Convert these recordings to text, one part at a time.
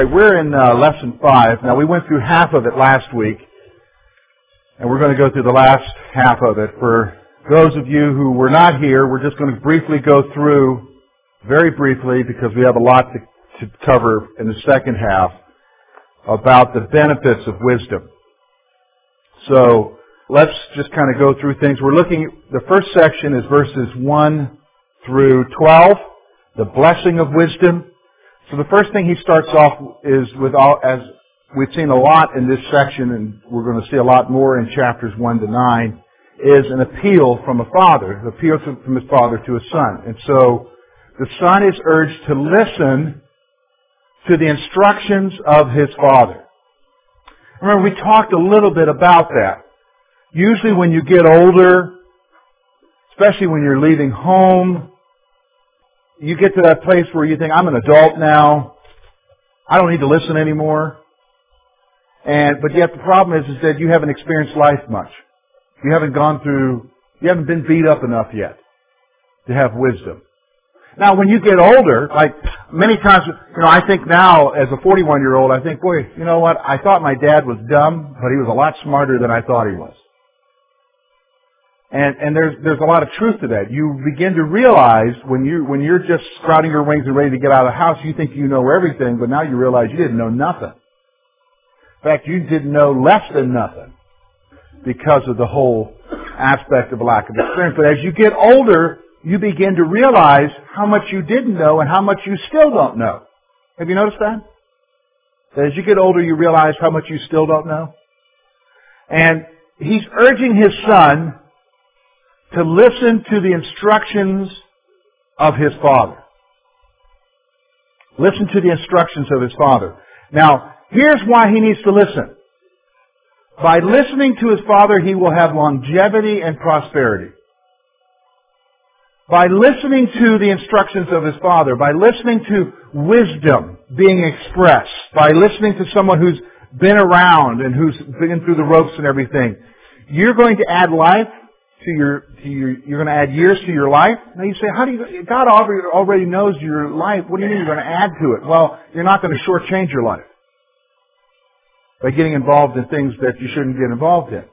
Right, we're in uh, lesson five. Now, we went through half of it last week, and we're going to go through the last half of it. For those of you who were not here, we're just going to briefly go through, very briefly, because we have a lot to, to cover in the second half, about the benefits of wisdom. So, let's just kind of go through things. We're looking, the first section is verses 1 through 12, the blessing of wisdom. So the first thing he starts off is with all, as we've seen a lot in this section, and we're going to see a lot more in chapters 1 to 9, is an appeal from a father, an appeal from his father to a son. And so the son is urged to listen to the instructions of his father. Remember, we talked a little bit about that. Usually when you get older, especially when you're leaving home, you get to that place where you think, I'm an adult now. I don't need to listen anymore. And, but yet the problem is, is that you haven't experienced life much. You haven't gone through, you haven't been beat up enough yet to have wisdom. Now, when you get older, like many times, you know, I think now as a 41 year old, I think, boy, you know what? I thought my dad was dumb, but he was a lot smarter than I thought he was. And, and there's, there's a lot of truth to that. You begin to realize when you, when you're just sprouting your wings and ready to get out of the house, you think you know everything, but now you realize you didn't know nothing. In fact, you didn't know less than nothing because of the whole aspect of lack of experience. But as you get older, you begin to realize how much you didn't know and how much you still don't know. Have you noticed that? That as you get older, you realize how much you still don't know. And he's urging his son to listen to the instructions of his father. Listen to the instructions of his father. Now, here's why he needs to listen. By listening to his father, he will have longevity and prosperity. By listening to the instructions of his father, by listening to wisdom being expressed, by listening to someone who's been around and who's been through the ropes and everything, you're going to add life to your, to your, you're going to add years to your life. Now you say, how do you, God already, already knows your life. What do you mean you're going to add to it? Well, you're not going to shortchange your life by getting involved in things that you shouldn't get involved in.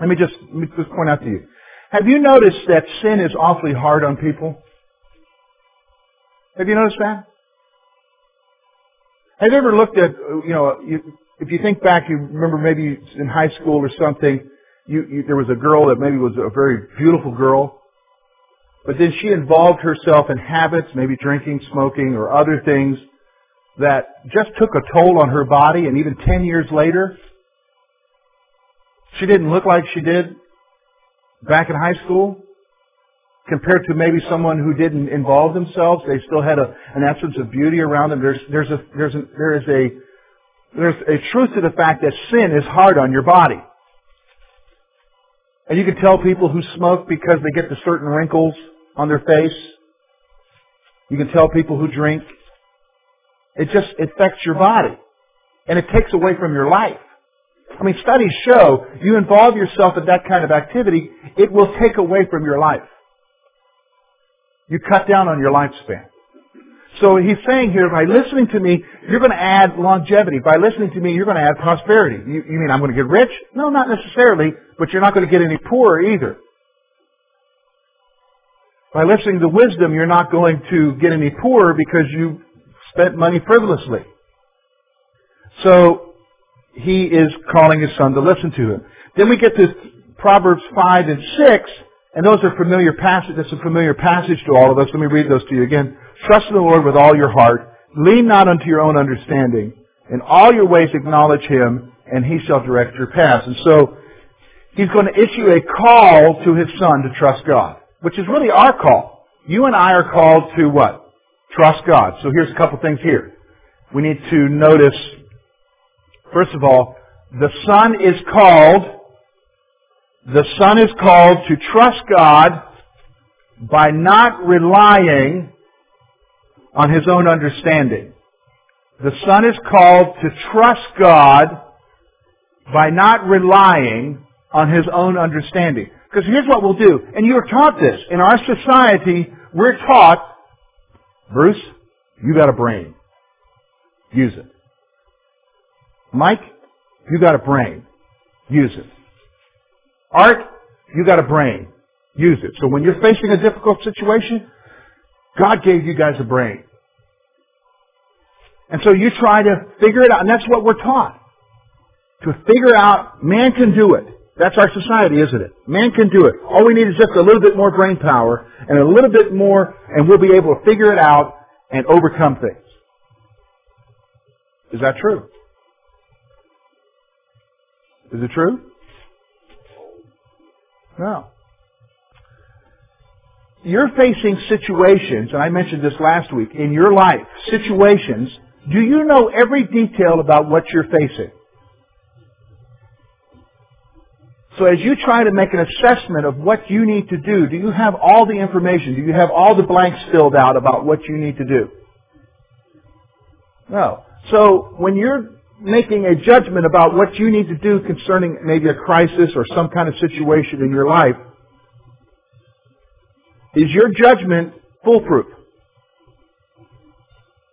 Let me just, let me just point out to you. Have you noticed that sin is awfully hard on people? Have you noticed that? Have you ever looked at, you know, if you think back, you remember maybe in high school or something, you, you, there was a girl that maybe was a very beautiful girl, but then she involved herself in habits, maybe drinking, smoking, or other things that just took a toll on her body, and even 10 years later, she didn't look like she did back in high school compared to maybe someone who didn't involve themselves. They still had a, an essence of beauty around them. There's, there's a, there's a, there is a, there's a truth to the fact that sin is hard on your body. And you can tell people who smoke because they get the certain wrinkles on their face. You can tell people who drink. It just affects your body. And it takes away from your life. I mean, studies show you involve yourself in that kind of activity, it will take away from your life. You cut down on your lifespan. So he's saying here, by listening to me, you're going to add longevity. By listening to me, you're going to add prosperity. You, you mean I'm going to get rich? No, not necessarily, but you're not going to get any poorer either. By listening to wisdom, you're not going to get any poorer because you spent money frivolously. So he is calling his son to listen to him. Then we get to Proverbs 5 and 6, and those are familiar passages. That's a familiar passage to all of us. Let me read those to you again. Trust in the Lord with all your heart. Lean not unto your own understanding. In all your ways acknowledge Him, and He shall direct your paths. And so, He's going to issue a call to His Son to trust God, which is really our call. You and I are called to what? Trust God. So here's a couple things here. We need to notice, first of all, the Son is called, the Son is called to trust God by not relying on his own understanding. The Son is called to trust God by not relying on his own understanding. Because here's what we'll do, and you are taught this. In our society, we're taught, Bruce, you got a brain. Use it. Mike, you got a brain. Use it. Art, you got a brain. Use it. So when you're facing a difficult situation, God gave you guys a brain. And so you try to figure it out, and that's what we're taught. To figure out, man can do it. That's our society, isn't it? Man can do it. All we need is just a little bit more brain power and a little bit more, and we'll be able to figure it out and overcome things. Is that true? Is it true? No. You're facing situations, and I mentioned this last week, in your life, situations, do you know every detail about what you're facing? So as you try to make an assessment of what you need to do, do you have all the information? Do you have all the blanks filled out about what you need to do? No. So when you're making a judgment about what you need to do concerning maybe a crisis or some kind of situation in your life, is your judgment foolproof?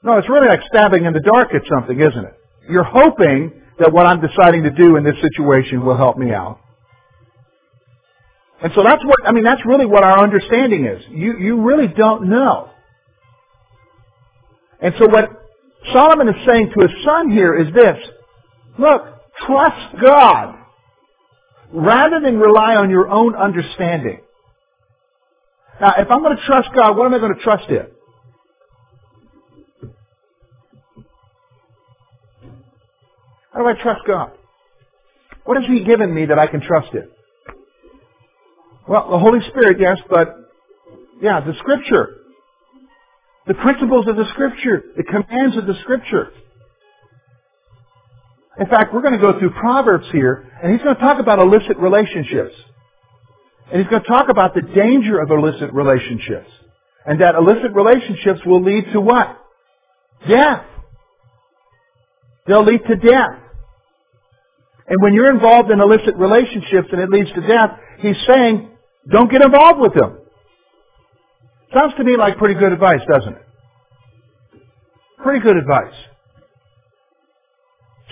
No, it's really like stabbing in the dark at something, isn't it? You're hoping that what I'm deciding to do in this situation will help me out. And so that's what, I mean, that's really what our understanding is. You, you really don't know. And so what Solomon is saying to his son here is this. Look, trust God rather than rely on your own understanding. Now, if I'm going to trust God, what am I going to trust in? How do I trust God? What has He given me that I can trust in? Well, the Holy Spirit, yes, but yeah, the Scripture. The principles of the Scripture, the commands of the Scripture. In fact, we're going to go through Proverbs here, and he's going to talk about illicit relationships. And he's going to talk about the danger of illicit relationships. And that illicit relationships will lead to what? Death. They'll lead to death. And when you're involved in illicit relationships and it leads to death, he's saying, don't get involved with them. Sounds to me like pretty good advice, doesn't it? Pretty good advice.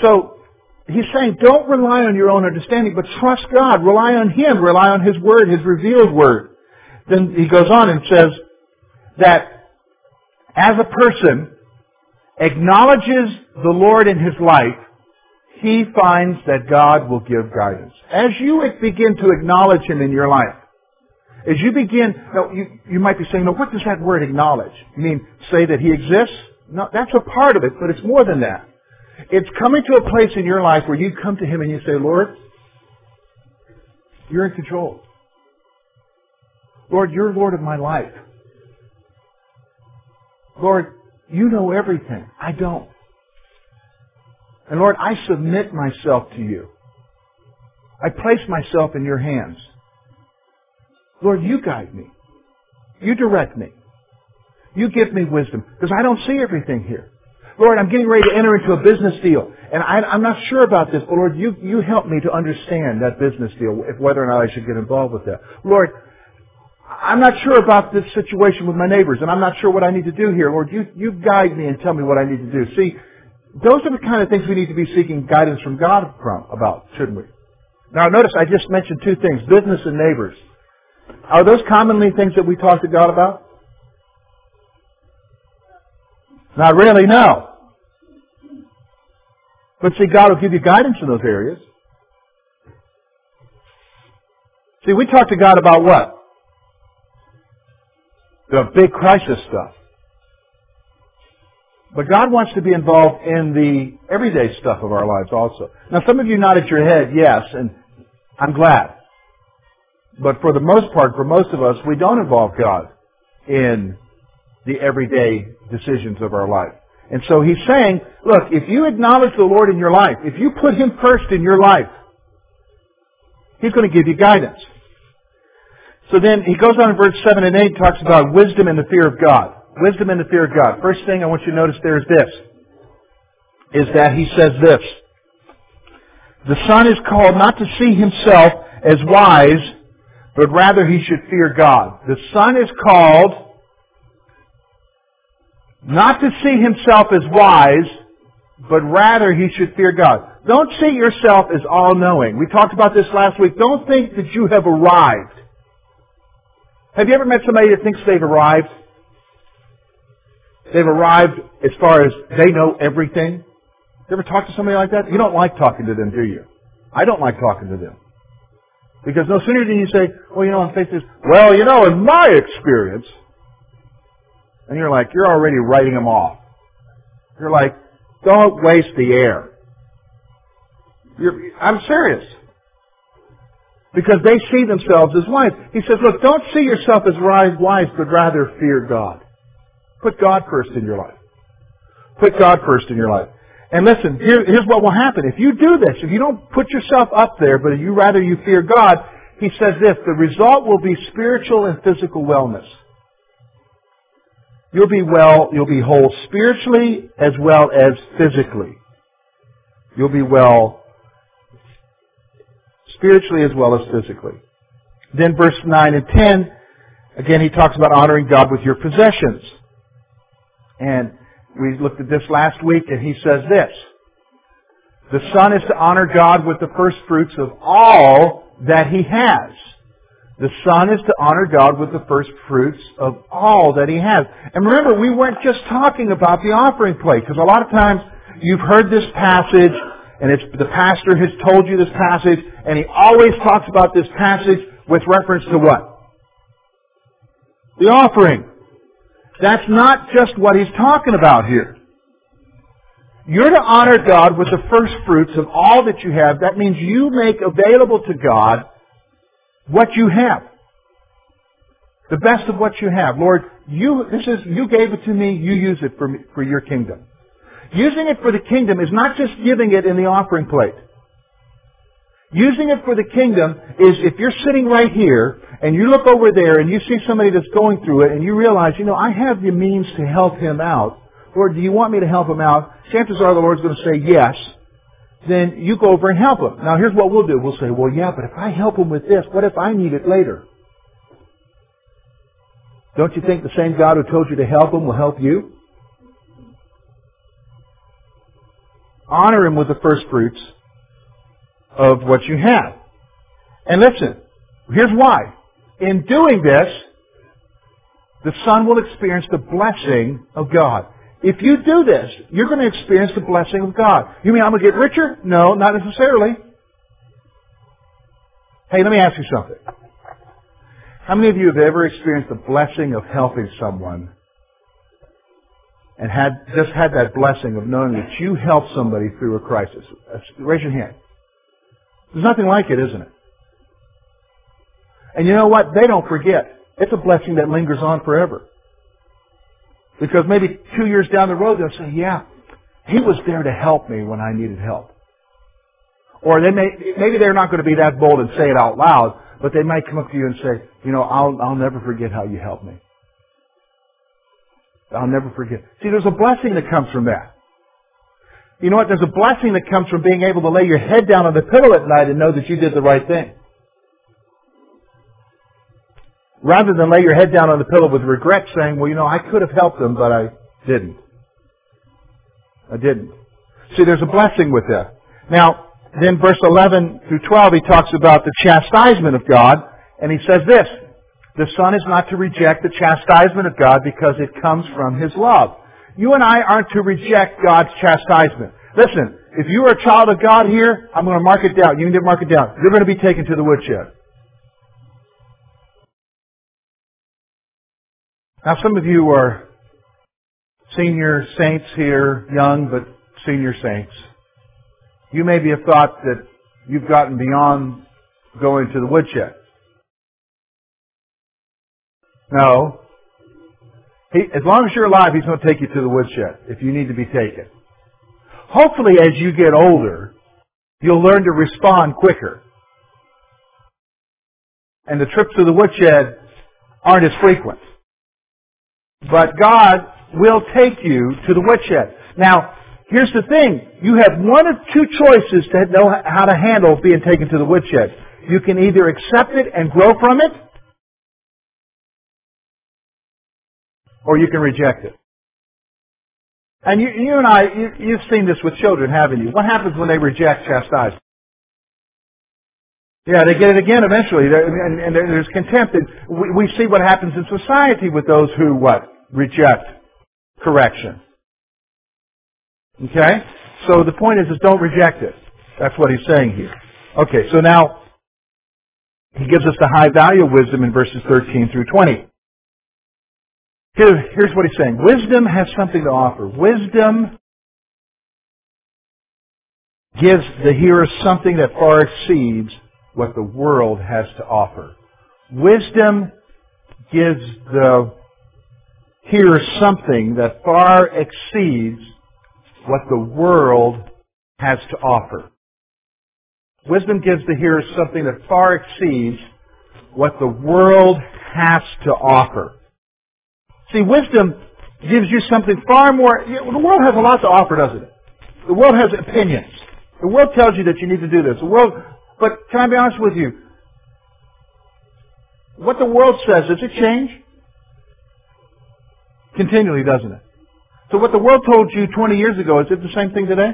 So, he's saying don't rely on your own understanding, but trust God. Rely on Him. Rely on His Word, His revealed Word. Then he goes on and says that as a person acknowledges the Lord in his life, he finds that God will give guidance. As you begin to acknowledge Him in your life, as you begin, now you, you might be saying, no, what does that word acknowledge? You mean say that He exists? No, that's a part of it, but it's more than that. It's coming to a place in your life where you come to Him and you say, Lord, you're in control. Lord, you're Lord of my life. Lord, you know everything. I don't. And Lord, I submit myself to you. I place myself in your hands. Lord, you guide me. You direct me. You give me wisdom. Because I don't see everything here. Lord, I'm getting ready to enter into a business deal. And I, am not sure about this, but Lord, you, you help me to understand that business deal, if whether or not I should get involved with that. Lord, I'm not sure about this situation with my neighbors, and I'm not sure what I need to do here. Lord, you, you guide me and tell me what I need to do. See, those are the kind of things we need to be seeking guidance from God from, about, shouldn't we? Now notice I just mentioned two things, business and neighbors. Are those commonly things that we talk to God about? Not really, no. But see, God will give you guidance in those areas. See, we talk to God about what? The big crisis stuff. But God wants to be involved in the everyday stuff of our lives also. Now some of you nodded your head, yes, and I'm glad. But for the most part, for most of us, we don't involve God in the everyday decisions of our life. And so he's saying, look, if you acknowledge the Lord in your life, if you put Him first in your life, He's going to give you guidance. So then he goes on in verse 7 and 8 talks about wisdom and the fear of God. Wisdom and the fear of God. First thing I want you to notice there is this. Is that he says this. The son is called not to see himself as wise, but rather he should fear God. The son is called not to see himself as wise, but rather he should fear God. Don't see yourself as all-knowing. We talked about this last week. Don't think that you have arrived. Have you ever met somebody that thinks they've arrived? They've arrived as far as they know everything. You ever talk to somebody like that? You don't like talking to them, do you? I don't like talking to them. Because no sooner do you say, well, you know, on faith is, well, you know, in my experience, and you're like, you're already writing them off. You're like, don't waste the air. You're, I'm serious. Because they see themselves as wise. He says, look, don't see yourself as wise, but rather fear God. Put God first in your life. Put God first in your life. And listen, here, here's what will happen. If you do this, if you don't put yourself up there, but you rather you fear God, he says this, the result will be spiritual and physical wellness. You'll be well, you'll be whole spiritually as well as physically. You'll be well spiritually as well as physically. Then verse 9 and 10, again he talks about honoring God with your possessions. And we looked at this last week and he says this. The son is to honor God with the first fruits of all that he has. The son is to honor God with the first fruits of all that he has. And remember, we weren't just talking about the offering plate, because a lot of times you've heard this passage, and it's, the pastor has told you this passage, and he always talks about this passage with reference to what? The offering. That's not just what he's talking about here. You're to honor God with the first fruits of all that you have. That means you make available to God what you have. The best of what you have. Lord, you, this is, you gave it to me, you use it for, me, for your kingdom. Using it for the kingdom is not just giving it in the offering plate. Using it for the kingdom is if you're sitting right here and you look over there and you see somebody that's going through it and you realize, you know, I have the means to help him out. Lord, do you want me to help him out? Chances are the Lord's going to say yes. Then you go over and help him. Now here's what we'll do. We'll say, well, yeah, but if I help him with this, what if I need it later? Don't you think the same God who told you to help him will help you? Honor him with the first fruits of what you have. And listen, here's why. In doing this, the son will experience the blessing of God. If you do this, you're going to experience the blessing of God. You mean I'm going to get richer? No, not necessarily. Hey, let me ask you something. How many of you have ever experienced the blessing of helping someone and had just had that blessing of knowing that you helped somebody through a crisis? Raise your hand. There's nothing like it, isn't it? And you know what? They don't forget. It's a blessing that lingers on forever. Because maybe two years down the road they'll say, yeah, he was there to help me when I needed help. Or they may, maybe they're not going to be that bold and say it out loud, but they might come up to you and say, you know, I'll, I'll never forget how you helped me. I'll never forget. See, there's a blessing that comes from that. You know what? There's a blessing that comes from being able to lay your head down on the pillow at night and know that you did the right thing. Rather than lay your head down on the pillow with regret saying, well, you know, I could have helped them, but I didn't. I didn't. See, there's a blessing with that. Now, then verse 11 through 12, he talks about the chastisement of God, and he says this, the Son is not to reject the chastisement of God because it comes from His love. You and I aren't to reject God's chastisement. Listen, if you are a child of God here, I'm going to mark it down. You need to mark it down. You're going to be taken to the woodshed. Now some of you are senior saints here, young but senior saints. You maybe have thought that you've gotten beyond going to the woodshed. No. He, as long as you're alive, He's going to take you to the woodshed if you need to be taken. Hopefully, as you get older, you'll learn to respond quicker. And the trips to the woodshed aren't as frequent. But God will take you to the woodshed. Now, here's the thing. You have one of two choices to know how to handle being taken to the woodshed. You can either accept it and grow from it, or you can reject it. And you, you and I, you, you've seen this with children, haven't you? What happens when they reject chastisement? Yeah, they get it again eventually, and, and there's contempt. And we, we see what happens in society with those who what reject correction. Okay, so the point is, is don't reject it. That's what he's saying here. Okay, so now he gives us the high value of wisdom in verses 13 through 20. Here, here's what he's saying. Wisdom has something to offer. Wisdom gives the hearer something that far exceeds what the world has to offer. Wisdom gives the hearer something that far exceeds what the world has to offer. Wisdom gives the hearer something that far exceeds what the world has to offer. See, wisdom gives you something far more. The world has a lot to offer, doesn't it? The world has opinions. The world tells you that you need to do this. The world but can I be honest with you? What the world says, does it change? Continually, doesn't it? So what the world told you 20 years ago, is it the same thing today?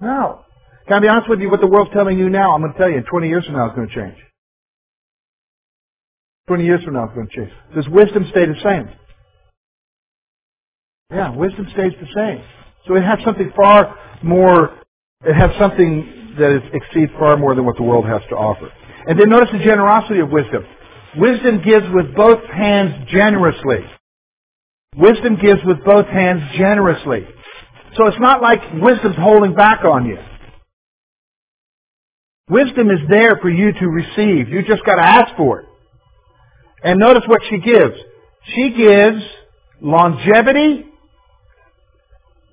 No. Can I be honest with you? What the world's telling you now, I'm going to tell you, in 20 years from now, it's going to change. 20 years from now, it's going to change. Does wisdom stay the same? Yeah, wisdom stays the same. So it has something far more, it has something that is, exceeds far more than what the world has to offer. And then notice the generosity of wisdom. Wisdom gives with both hands generously. Wisdom gives with both hands generously. So it's not like wisdom's holding back on you. Wisdom is there for you to receive. You just got to ask for it. And notice what she gives. She gives longevity,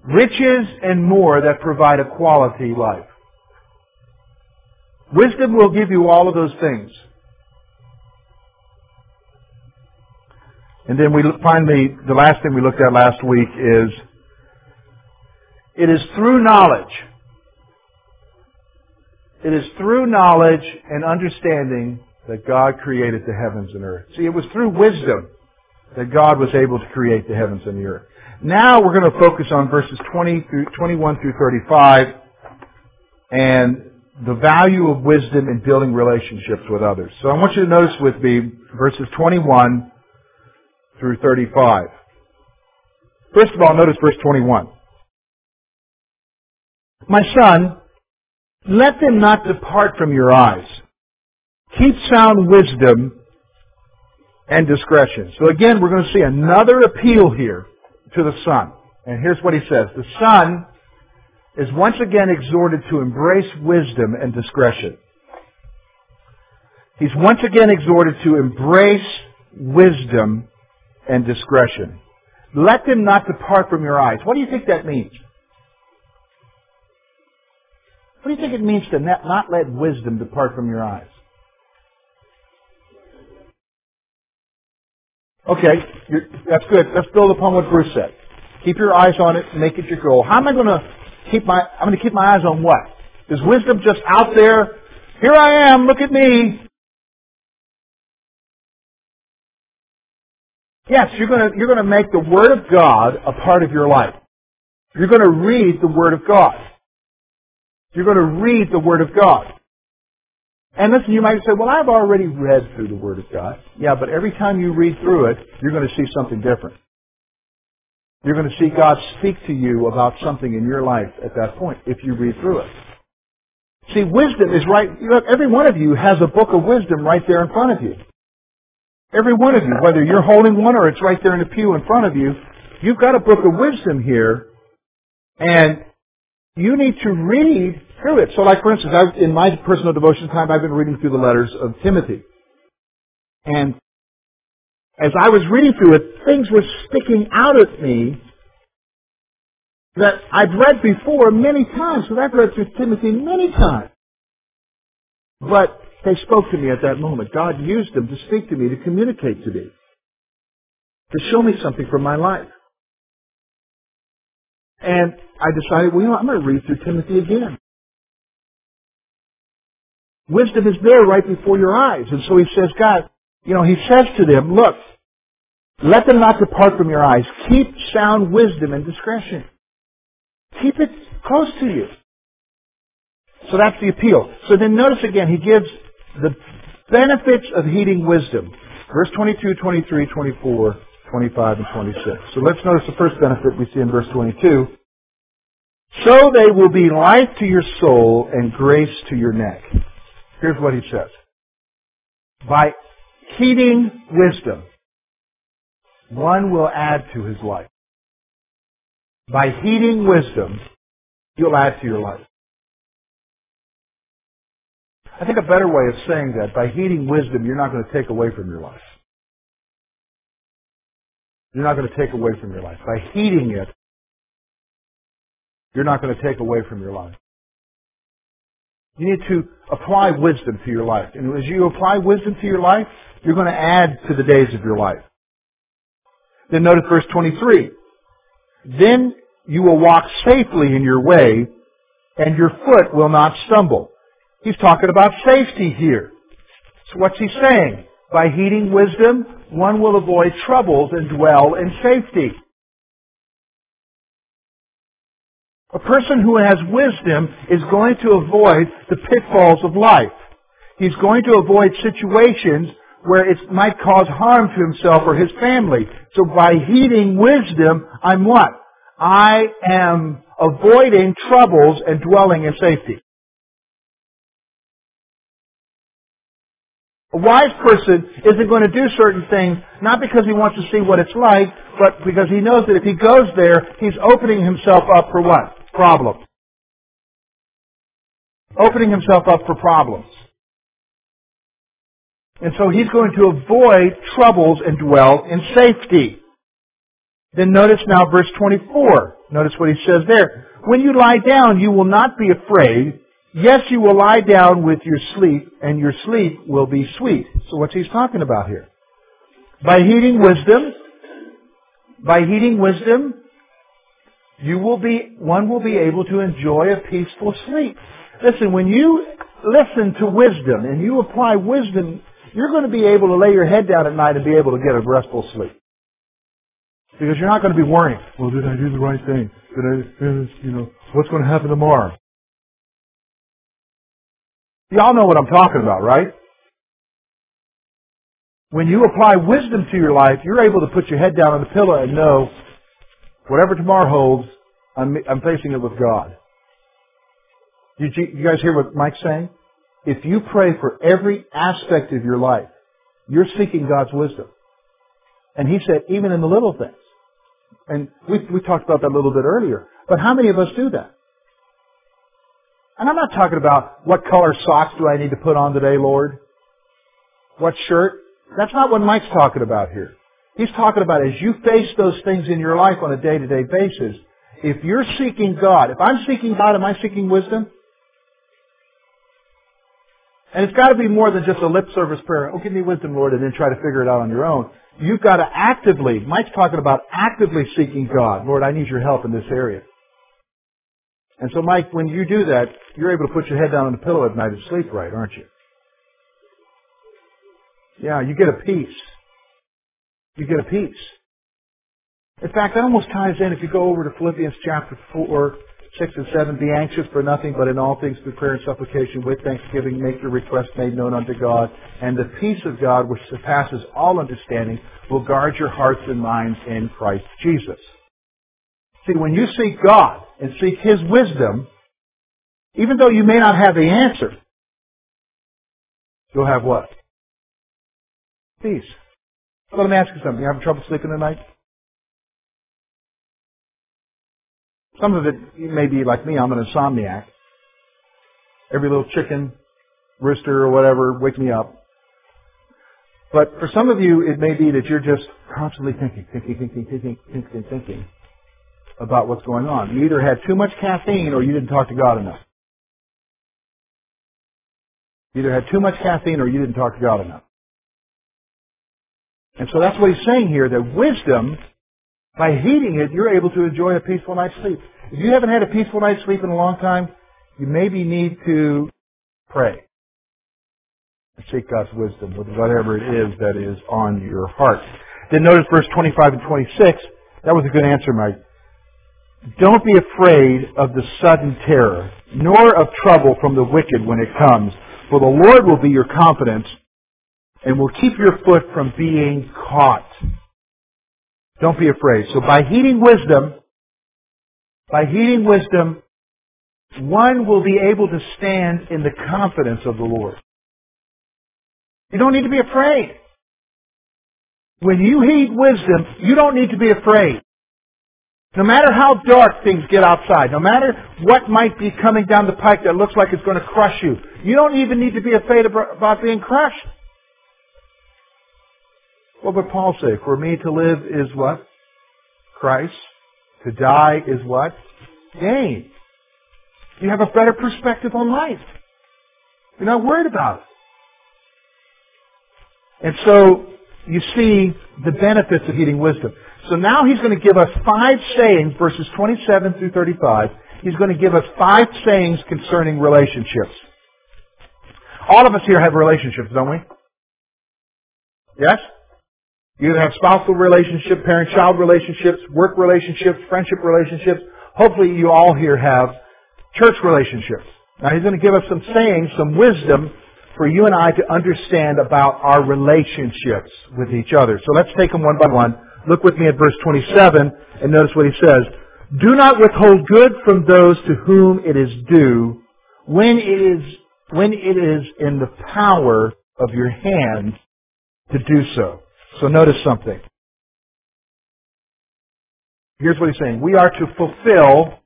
riches, and more that provide a quality life. Wisdom will give you all of those things. And then we finally, the last thing we looked at last week is, it is through knowledge. It is through knowledge and understanding that God created the heavens and earth. See, it was through wisdom that God was able to create the heavens and the earth. Now we're going to focus on verses 20 through 21 through 35 and the value of wisdom in building relationships with others. So I want you to notice with me verses 21 through 35. First of all, notice verse 21. My son, let them not depart from your eyes. Keep sound wisdom and discretion. So again, we're going to see another appeal here to the son. And here's what he says. The son is once again exhorted to embrace wisdom and discretion. He's once again exhorted to embrace wisdom and discretion. Let them not depart from your eyes. What do you think that means? What do you think it means to not let wisdom depart from your eyes? Okay, that's good. Let's build upon what Bruce said. Keep your eyes on it, make it your goal. How am I going to keep my, I'm going to keep my eyes on what? Is wisdom just out there? Here I am, look at me. Yes, you're going to, you're going to make the Word of God a part of your life. You're going to read the Word of God. You're going to read the Word of God. And listen, you might say, well, I've already read through the Word of God. Yeah, but every time you read through it, you're going to see something different. You're going to see God speak to you about something in your life at that point if you read through it. See, wisdom is right. Look, every one of you has a book of wisdom right there in front of you. Every one of you, whether you're holding one or it's right there in the pew in front of you, you've got a book of wisdom here, and you need to read through it. So, like for instance, I, in my personal devotion time, I've been reading through the letters of Timothy, and as I was reading through it, things were sticking out at me that I've read before many times, because I've read through Timothy many times. But they spoke to me at that moment. God used them to speak to me, to communicate to me, to show me something from my life. And I decided, well, you know, I'm going to read through Timothy again. Wisdom is there right before your eyes. And so he says, God, you know, he says to them, look, Let them not depart from your eyes. Keep sound wisdom and discretion. Keep it close to you. So that's the appeal. So then notice again, he gives the benefits of heeding wisdom. Verse 22, 23, 24, 25, and 26. So let's notice the first benefit we see in verse 22. So they will be life to your soul and grace to your neck. Here's what he says. By heeding wisdom, one will add to his life. By heeding wisdom, you'll add to your life. I think a better way of saying that, by heeding wisdom, you're not going to take away from your life. You're not going to take away from your life. By heeding it, you're not going to take away from your life. You need to apply wisdom to your life. And as you apply wisdom to your life, you're going to add to the days of your life. Then notice verse 23. Then you will walk safely in your way, and your foot will not stumble. He's talking about safety here. So what's he saying? By heeding wisdom, one will avoid troubles and dwell in safety. A person who has wisdom is going to avoid the pitfalls of life. He's going to avoid situations where it might cause harm to himself or his family. So by heeding wisdom, I'm what? I am avoiding troubles and dwelling in safety. A wise person isn't going to do certain things not because he wants to see what it's like, but because he knows that if he goes there, he's opening himself up for what? Problems. Opening himself up for problems. And so he's going to avoid troubles and dwell in safety. Then notice now verse 24. Notice what he says there. When you lie down, you will not be afraid. Yes, you will lie down with your sleep, and your sleep will be sweet. So what's he talking about here? By heeding wisdom, by heeding wisdom, you will be, one will be able to enjoy a peaceful sleep. Listen, when you listen to wisdom and you apply wisdom you're going to be able to lay your head down at night and be able to get a restful sleep. Because you're not going to be worrying, well, did I do the right thing? Did I, you know, what's going to happen tomorrow? Y'all know what I'm talking about, right? When you apply wisdom to your life, you're able to put your head down on the pillow and know whatever tomorrow holds, I'm, I'm facing it with God. Did you, you guys hear what Mike's saying? if you pray for every aspect of your life, you're seeking God's wisdom. And he said, even in the little things. And we, we talked about that a little bit earlier. But how many of us do that? And I'm not talking about what color socks do I need to put on today, Lord? What shirt? That's not what Mike's talking about here. He's talking about as you face those things in your life on a day-to-day basis, if you're seeking God, if I'm seeking God, am I seeking wisdom? And it's got to be more than just a lip service prayer. Oh, give me wisdom, Lord, and then try to figure it out on your own. You've got to actively, Mike's talking about actively seeking God. Lord, I need your help in this area. And so, Mike, when you do that, you're able to put your head down on the pillow at night and sleep right, aren't you? Yeah, you get a peace. You get a peace. In fact, that almost ties in if you go over to Philippians chapter 4, 6 and 7, Be anxious for nothing, but in all things through prayer and supplication with thanksgiving make your requests made known unto God. And the peace of God, which surpasses all understanding, will guard your hearts and minds in Christ Jesus. See, when you seek God and seek His wisdom, even though you may not have the answer, you'll have what? Peace. Let me ask you something. You having trouble sleeping tonight? Some of it may be like me, I'm an insomniac. Every little chicken, rooster, or whatever, wake me up. But for some of you, it may be that you're just constantly thinking, thinking, thinking, thinking, thinking, thinking about what's going on. You either had too much caffeine or you didn't talk to God enough. You either had too much caffeine or you didn't talk to God enough. And so that's what he's saying here, that wisdom by heeding it, you're able to enjoy a peaceful night's sleep. If you haven't had a peaceful night's sleep in a long time, you maybe need to pray and seek God's wisdom with whatever it is that is on your heart. Then notice verse 25 and 26. That was a good answer, Mike. Don't be afraid of the sudden terror, nor of trouble from the wicked when it comes. For the Lord will be your confidence and will keep your foot from being caught. Don't be afraid. So by heeding wisdom, by heeding wisdom, one will be able to stand in the confidence of the Lord. You don't need to be afraid. When you heed wisdom, you don't need to be afraid. No matter how dark things get outside, no matter what might be coming down the pike that looks like it's going to crush you, you don't even need to be afraid about being crushed. What would Paul say? For me to live is what? Christ. To die is what? Gain. You have a better perspective on life. You're not worried about it. And so you see the benefits of heeding wisdom. So now he's going to give us five sayings, verses 27 through 35. He's going to give us five sayings concerning relationships. All of us here have relationships, don't we? Yes? You have spousal relationships, parent-child relationships, work relationships, friendship relationships. Hopefully you all here have church relationships. Now he's going to give us some sayings, some wisdom for you and I to understand about our relationships with each other. So let's take them one by one. Look with me at verse 27 and notice what he says. Do not withhold good from those to whom it is due when it is, when it is in the power of your hand to do so. So notice something. Here's what he's saying. We are to fulfill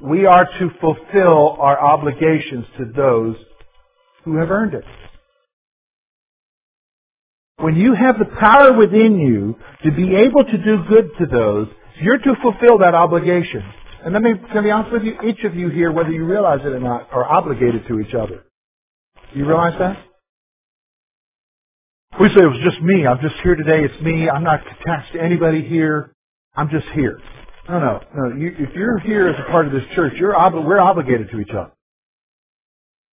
we are to fulfill our obligations to those who have earned it. When you have the power within you to be able to do good to those, you're to fulfill that obligation. And let me, to be honest with you, each of you here, whether you realize it or not, are obligated to each other. Do you realize that? We say it was just me. I'm just here today. It's me. I'm not attached to anybody here. I'm just here. No, no, no. You, if you're here as a part of this church, you're we're obligated to each other.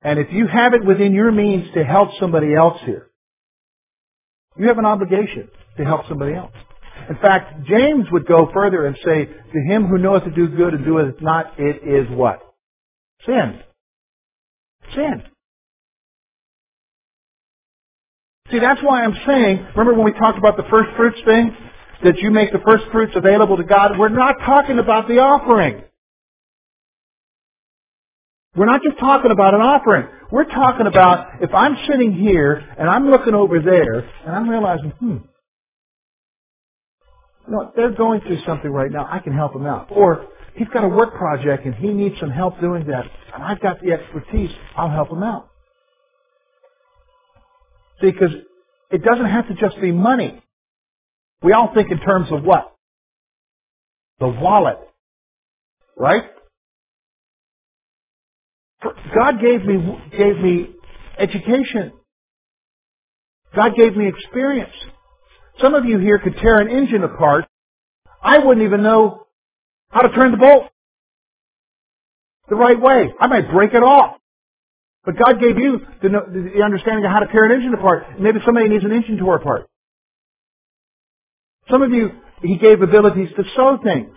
And if you have it within your means to help somebody else here, you have an obligation to help somebody else. In fact, James would go further and say, To him who knoweth to do good and doeth not, it is what? Sin. Sin. See, that's why I'm saying, remember when we talked about the first fruits thing? That you make the first fruits available to God? We're not talking about the offering. We're not just talking about an offering. We're talking about if I'm sitting here and I'm looking over there and I'm realizing, hmm, know, they're going through something right now. I can help them out. Or he's got a work project and he needs some help doing that. And I've got the expertise. I'll help him out. See, because it doesn't have to just be money. We all think in terms of what? The wallet. Right? God gave me, gave me education. God gave me experience. Some of you here could tear an engine apart. I wouldn't even know how to turn the bolt the right way. I might break it off. But God gave you the, the understanding of how to tear an engine apart. Maybe somebody needs an engine tore apart. Some of you, He gave abilities to sew things.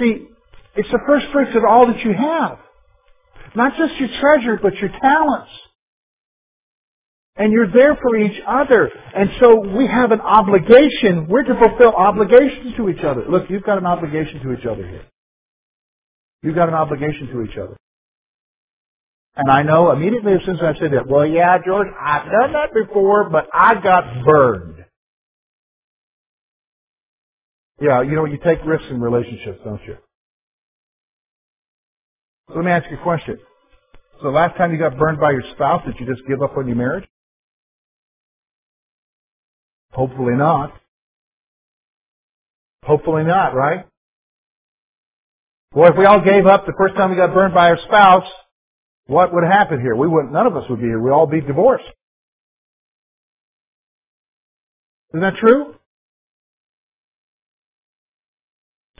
See, it's the first fruits of all that you have. Not just your treasure, but your talents. And you're there for each other. And so we have an obligation. We're to fulfill obligations to each other. Look, you've got an obligation to each other here. You've got an obligation to each other. And I know immediately as soon as I said that, well, yeah, George, I've done that before, but I got burned. Yeah, you know, you take risks in relationships, don't you? So let me ask you a question. So the last time you got burned by your spouse, did you just give up on your marriage? Hopefully not. Hopefully not, right? Well, if we all gave up the first time we got burned by our spouse, what would happen here? We wouldn't, none of us would be here. We'd all be divorced. Isn't that true?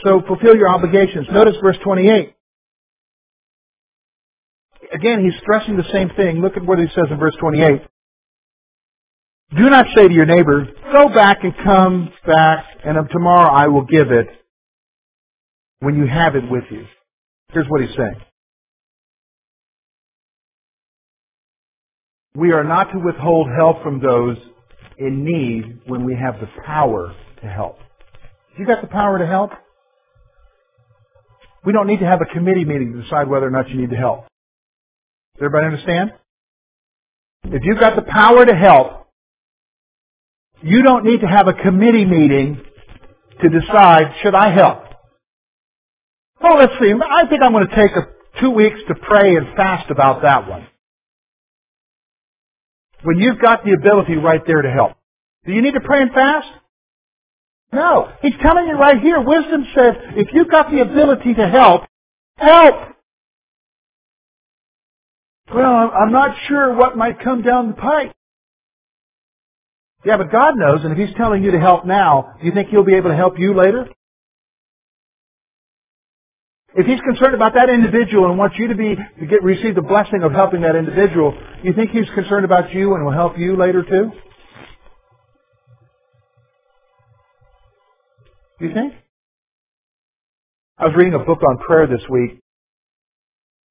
So fulfill your obligations. Notice verse 28. Again, he's stressing the same thing. Look at what he says in verse 28. Do not say to your neighbor, go back and come back, and tomorrow I will give it when you have it with you. Here's what he's saying. We are not to withhold help from those in need when we have the power to help. You got the power to help? We don't need to have a committee meeting to decide whether or not you need to help. Does everybody understand? If you've got the power to help, you don't need to have a committee meeting to decide, should I help? Oh, let's see. I think I'm going to take a, two weeks to pray and fast about that one. When you've got the ability right there to help. Do you need to pray and fast? No. He's telling you right here, wisdom says, if you've got the ability to help, help! Well, I'm not sure what might come down the pipe. Yeah, but God knows, and if He's telling you to help now, do you think He'll be able to help you later? If He's concerned about that individual and wants you to be to get receive the blessing of helping that individual, you think He's concerned about you and will help you later too? You think? I was reading a book on prayer this week,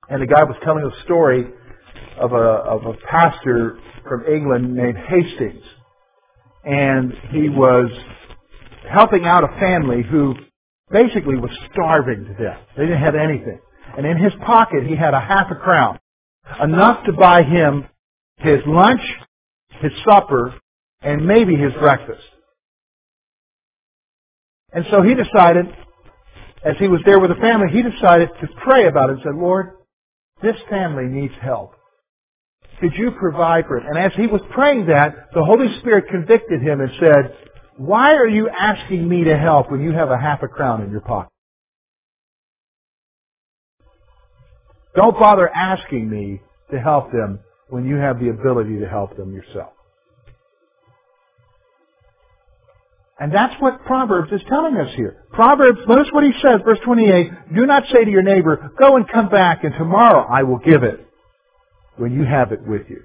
and the guy was telling a story of a of a pastor from England named Hastings, and he was helping out a family who basically was starving to death. They didn't have anything, and in his pocket he had a half a crown, enough to buy him his lunch, his supper, and maybe his breakfast. And so he decided, as he was there with the family, he decided to pray about it and said, Lord, this family needs help. Could you provide for it? And as he was praying that, the Holy Spirit convicted him and said, Why are you asking me to help when you have a half a crown in your pocket? Don't bother asking me to help them when you have the ability to help them yourself. And that's what Proverbs is telling us here. Proverbs, notice what he says, verse 28, do not say to your neighbor, go and come back and tomorrow I will give it when you have it with you.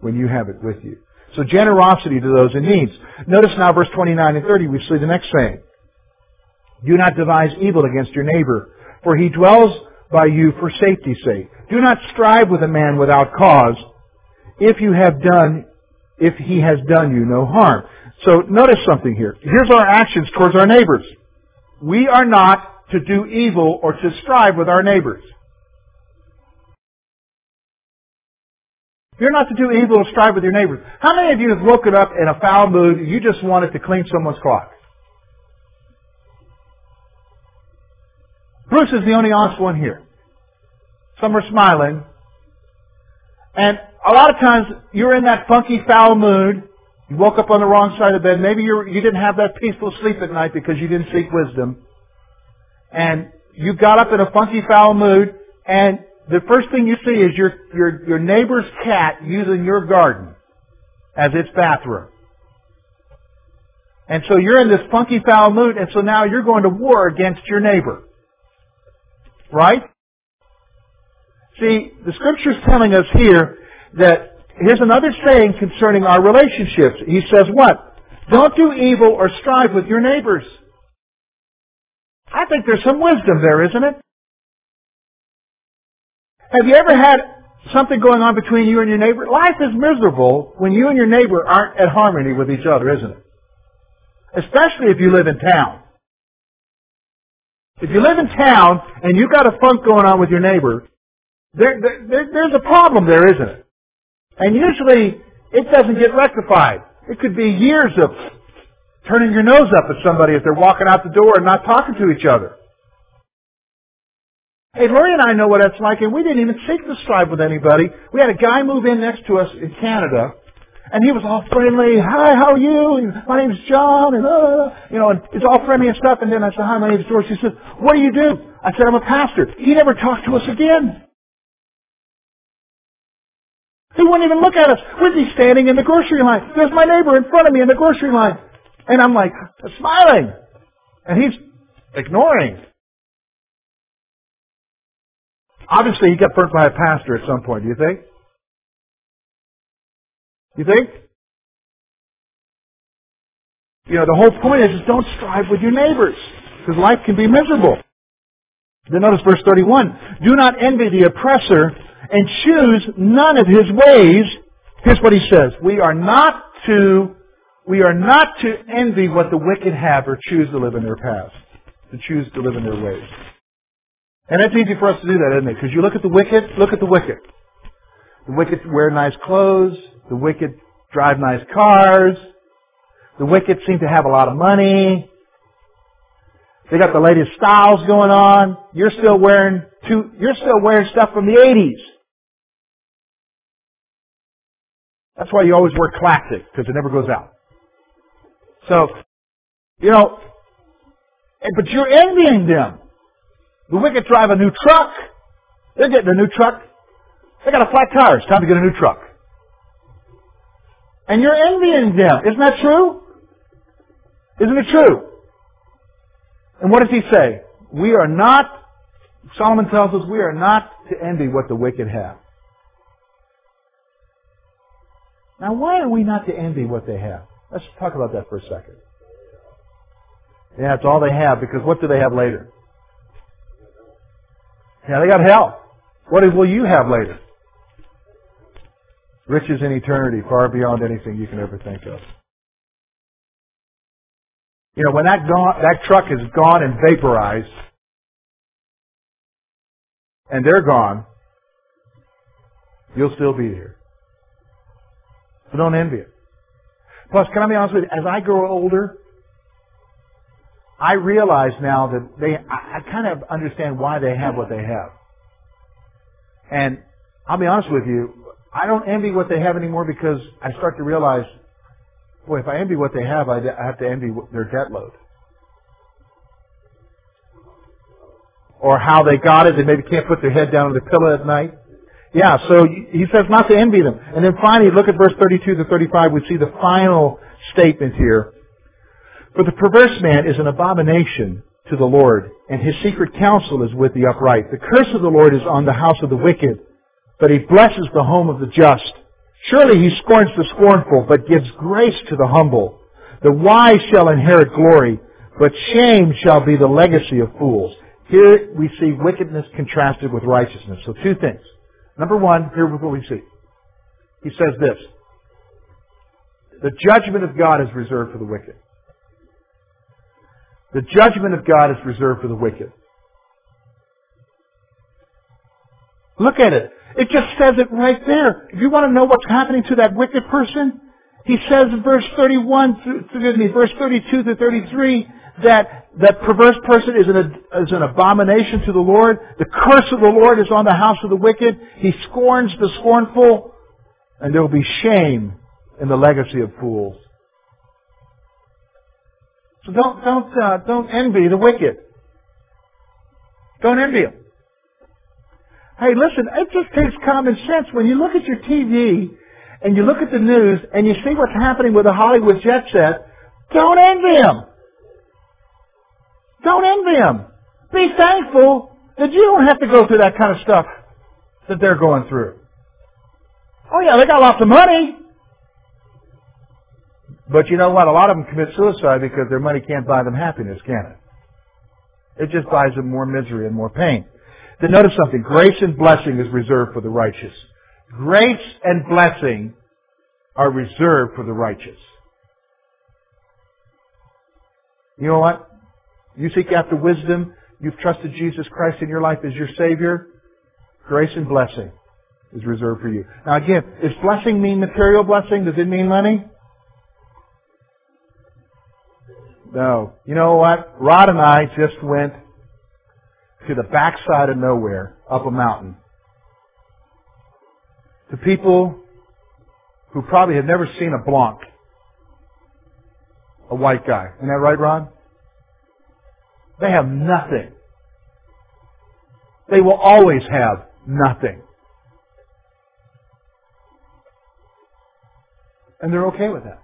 When you have it with you. So generosity to those in need. Notice now verse 29 and 30, we see the next saying. Do not devise evil against your neighbor, for he dwells by you for safety's sake. Do not strive with a man without cause, if you have done, if he has done you no harm. So notice something here. Here's our actions towards our neighbors. We are not to do evil or to strive with our neighbors. You're not to do evil or strive with your neighbors. How many of you have woken up in a foul mood and you just wanted to clean someone's clock? Bruce is the only honest one here. Some are smiling. And a lot of times you're in that funky foul mood you woke up on the wrong side of bed. Maybe you you didn't have that peaceful sleep at night because you didn't seek wisdom. And you got up in a funky foul mood and the first thing you see is your, your, your neighbor's cat using your garden as its bathroom. And so you're in this funky foul mood and so now you're going to war against your neighbor. Right? See, the scripture's telling us here that here's another saying concerning our relationships. He says what? Don't do evil or strive with your neighbors. I think there's some wisdom there, isn't it? Have you ever had something going on between you and your neighbor? Life is miserable when you and your neighbor aren't at harmony with each other, isn't it? Especially if you live in town. If you live in town and you've got a funk going on with your neighbor, there, there, there's a problem there, isn't it? And usually it doesn't get rectified. It could be years of turning your nose up at somebody if they're walking out the door and not talking to each other. Hey, Lori and I know what that's like, and we didn't even seek to strive with anybody. We had a guy move in next to us in Canada, and he was all friendly. Hi, how are you? And my name's John, and uh, you know, and it's all friendly and stuff. And then I said, Hi, my name's George. He said, What do you do? I said, I'm a pastor. He never talked to us again. He wouldn't even look at us. We'd standing in the grocery line. There's my neighbor in front of me in the grocery line. And I'm like, smiling. And he's ignoring. Obviously, he got burnt by a pastor at some point, do you think? You think? You know, the whole point is, is don't strive with your neighbors, because life can be miserable. Then notice verse 31. Do not envy the oppressor and choose none of his ways. Here's what he says. We are not to, we are not to envy what the wicked have or choose to live in their paths. To choose to live in their ways. And it's easy for us to do that, isn't it? Because you look at the wicked, look at the wicked. The wicked wear nice clothes. The wicked drive nice cars. The wicked seem to have a lot of money. They got the latest styles going on. You're still wearing two, you're still wearing stuff from the 80s. That's why you always wear classic, because it never goes out. So, you know, eh, but you're envying them. The wicked drive a new truck. They're getting a new truck. They got a flat tire. It's time to get a new truck. And you're envying them. Isn't that true? Isn't it true? And what does he say? We are not, Solomon tells us, we are not to envy what the wicked have. Now, why are we not to envy what they have? Let's talk about that for a second. Yeah, it's all they have because what do they have later? Yeah, they got hell. What will you have later? Riches in eternity, far beyond anything you can ever think of. You know, when that gone, that truck is gone and vaporized, and they're gone, you'll still be here. So don't envy it. Plus, can I be honest with you? As I grow older, I realize now that they, I, I kind of understand why they have what they have. And I'll be honest with you, I don't envy what they have anymore because I start to realize, boy, if I envy what they have, I have to envy their debt load. Or how they got it, they maybe can't put their head down on the pillow at night. Yeah, so he says not to envy them. And then finally, look at verse 32 to 35, we see the final statement here. For the perverse man is an abomination to the Lord, and his secret counsel is with the upright. The curse of the Lord is on the house of the wicked, but he blesses the home of the just. Surely he scorns the scornful, but gives grace to the humble. The wise shall inherit glory, but shame shall be the legacy of fools. Here we see wickedness contrasted with righteousness. So two things. Number one, here what we see. He says this. The judgment of God is reserved for the wicked. The judgment of God is reserved for the wicked. Look at it. It just says it right there. If you want to know what's happening to that wicked person, he says in verse 31, excuse me, verse 32 to 33, that that perverse person is an, is an abomination to the Lord. The curse of the Lord is on the house of the wicked. He scorns the scornful, and there will be shame in the legacy of fools. So don't don't uh, don't envy the wicked. Don't envy them. Hey, listen, it just takes common sense when you look at your TV and you look at the news and you see what's happening with the Hollywood jet set. Don't envy them. Don't envy them. Be thankful that you don't have to go through that kind of stuff that they're going through. Oh yeah, they got lots of money. But you know what? A lot of them commit suicide because their money can't buy them happiness, can it? It just buys them more misery and more pain. Then notice something. Grace and blessing is reserved for the righteous. Grace and blessing are reserved for the righteous. You know what? You seek after wisdom. You've trusted Jesus Christ in your life as your Savior. Grace and blessing is reserved for you. Now again, does blessing mean material blessing? Does it mean money? No. You know what? Rod and I just went to the backside of nowhere, up a mountain, to people who probably had never seen a Blanc, a white guy. Isn't that right, Rod? They have nothing. They will always have nothing. And they're okay with that.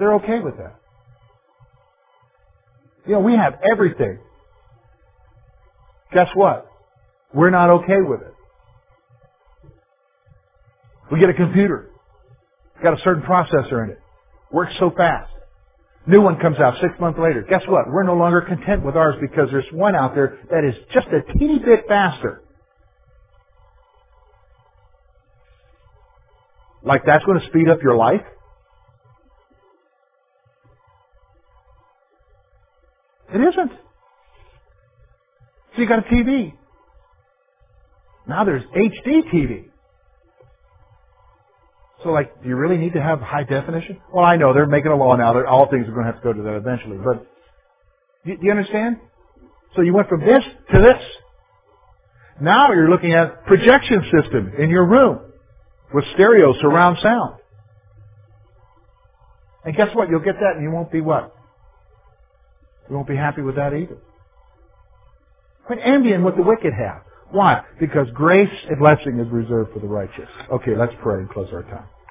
They're okay with that. You know, we have everything. Guess what? We're not okay with it. We get a computer. Got a certain processor in it. Works so fast. New one comes out six months later. Guess what? We're no longer content with ours because there's one out there that is just a teeny bit faster. Like that's going to speed up your life? It isn't. So you got a TV. Now there's HD TV. So like, do you really need to have high definition? Well, I know they're making a law now that all things are going to have to go to that eventually, but do you understand? So you went from this to this. Now you're looking at projection system in your room with stereo surround sound. And guess what? You'll get that and you won't be what? You won't be happy with that either. Quit envying what the wicked have. Why? Because grace and blessing is reserved for the righteous. Okay, let's pray and close our time.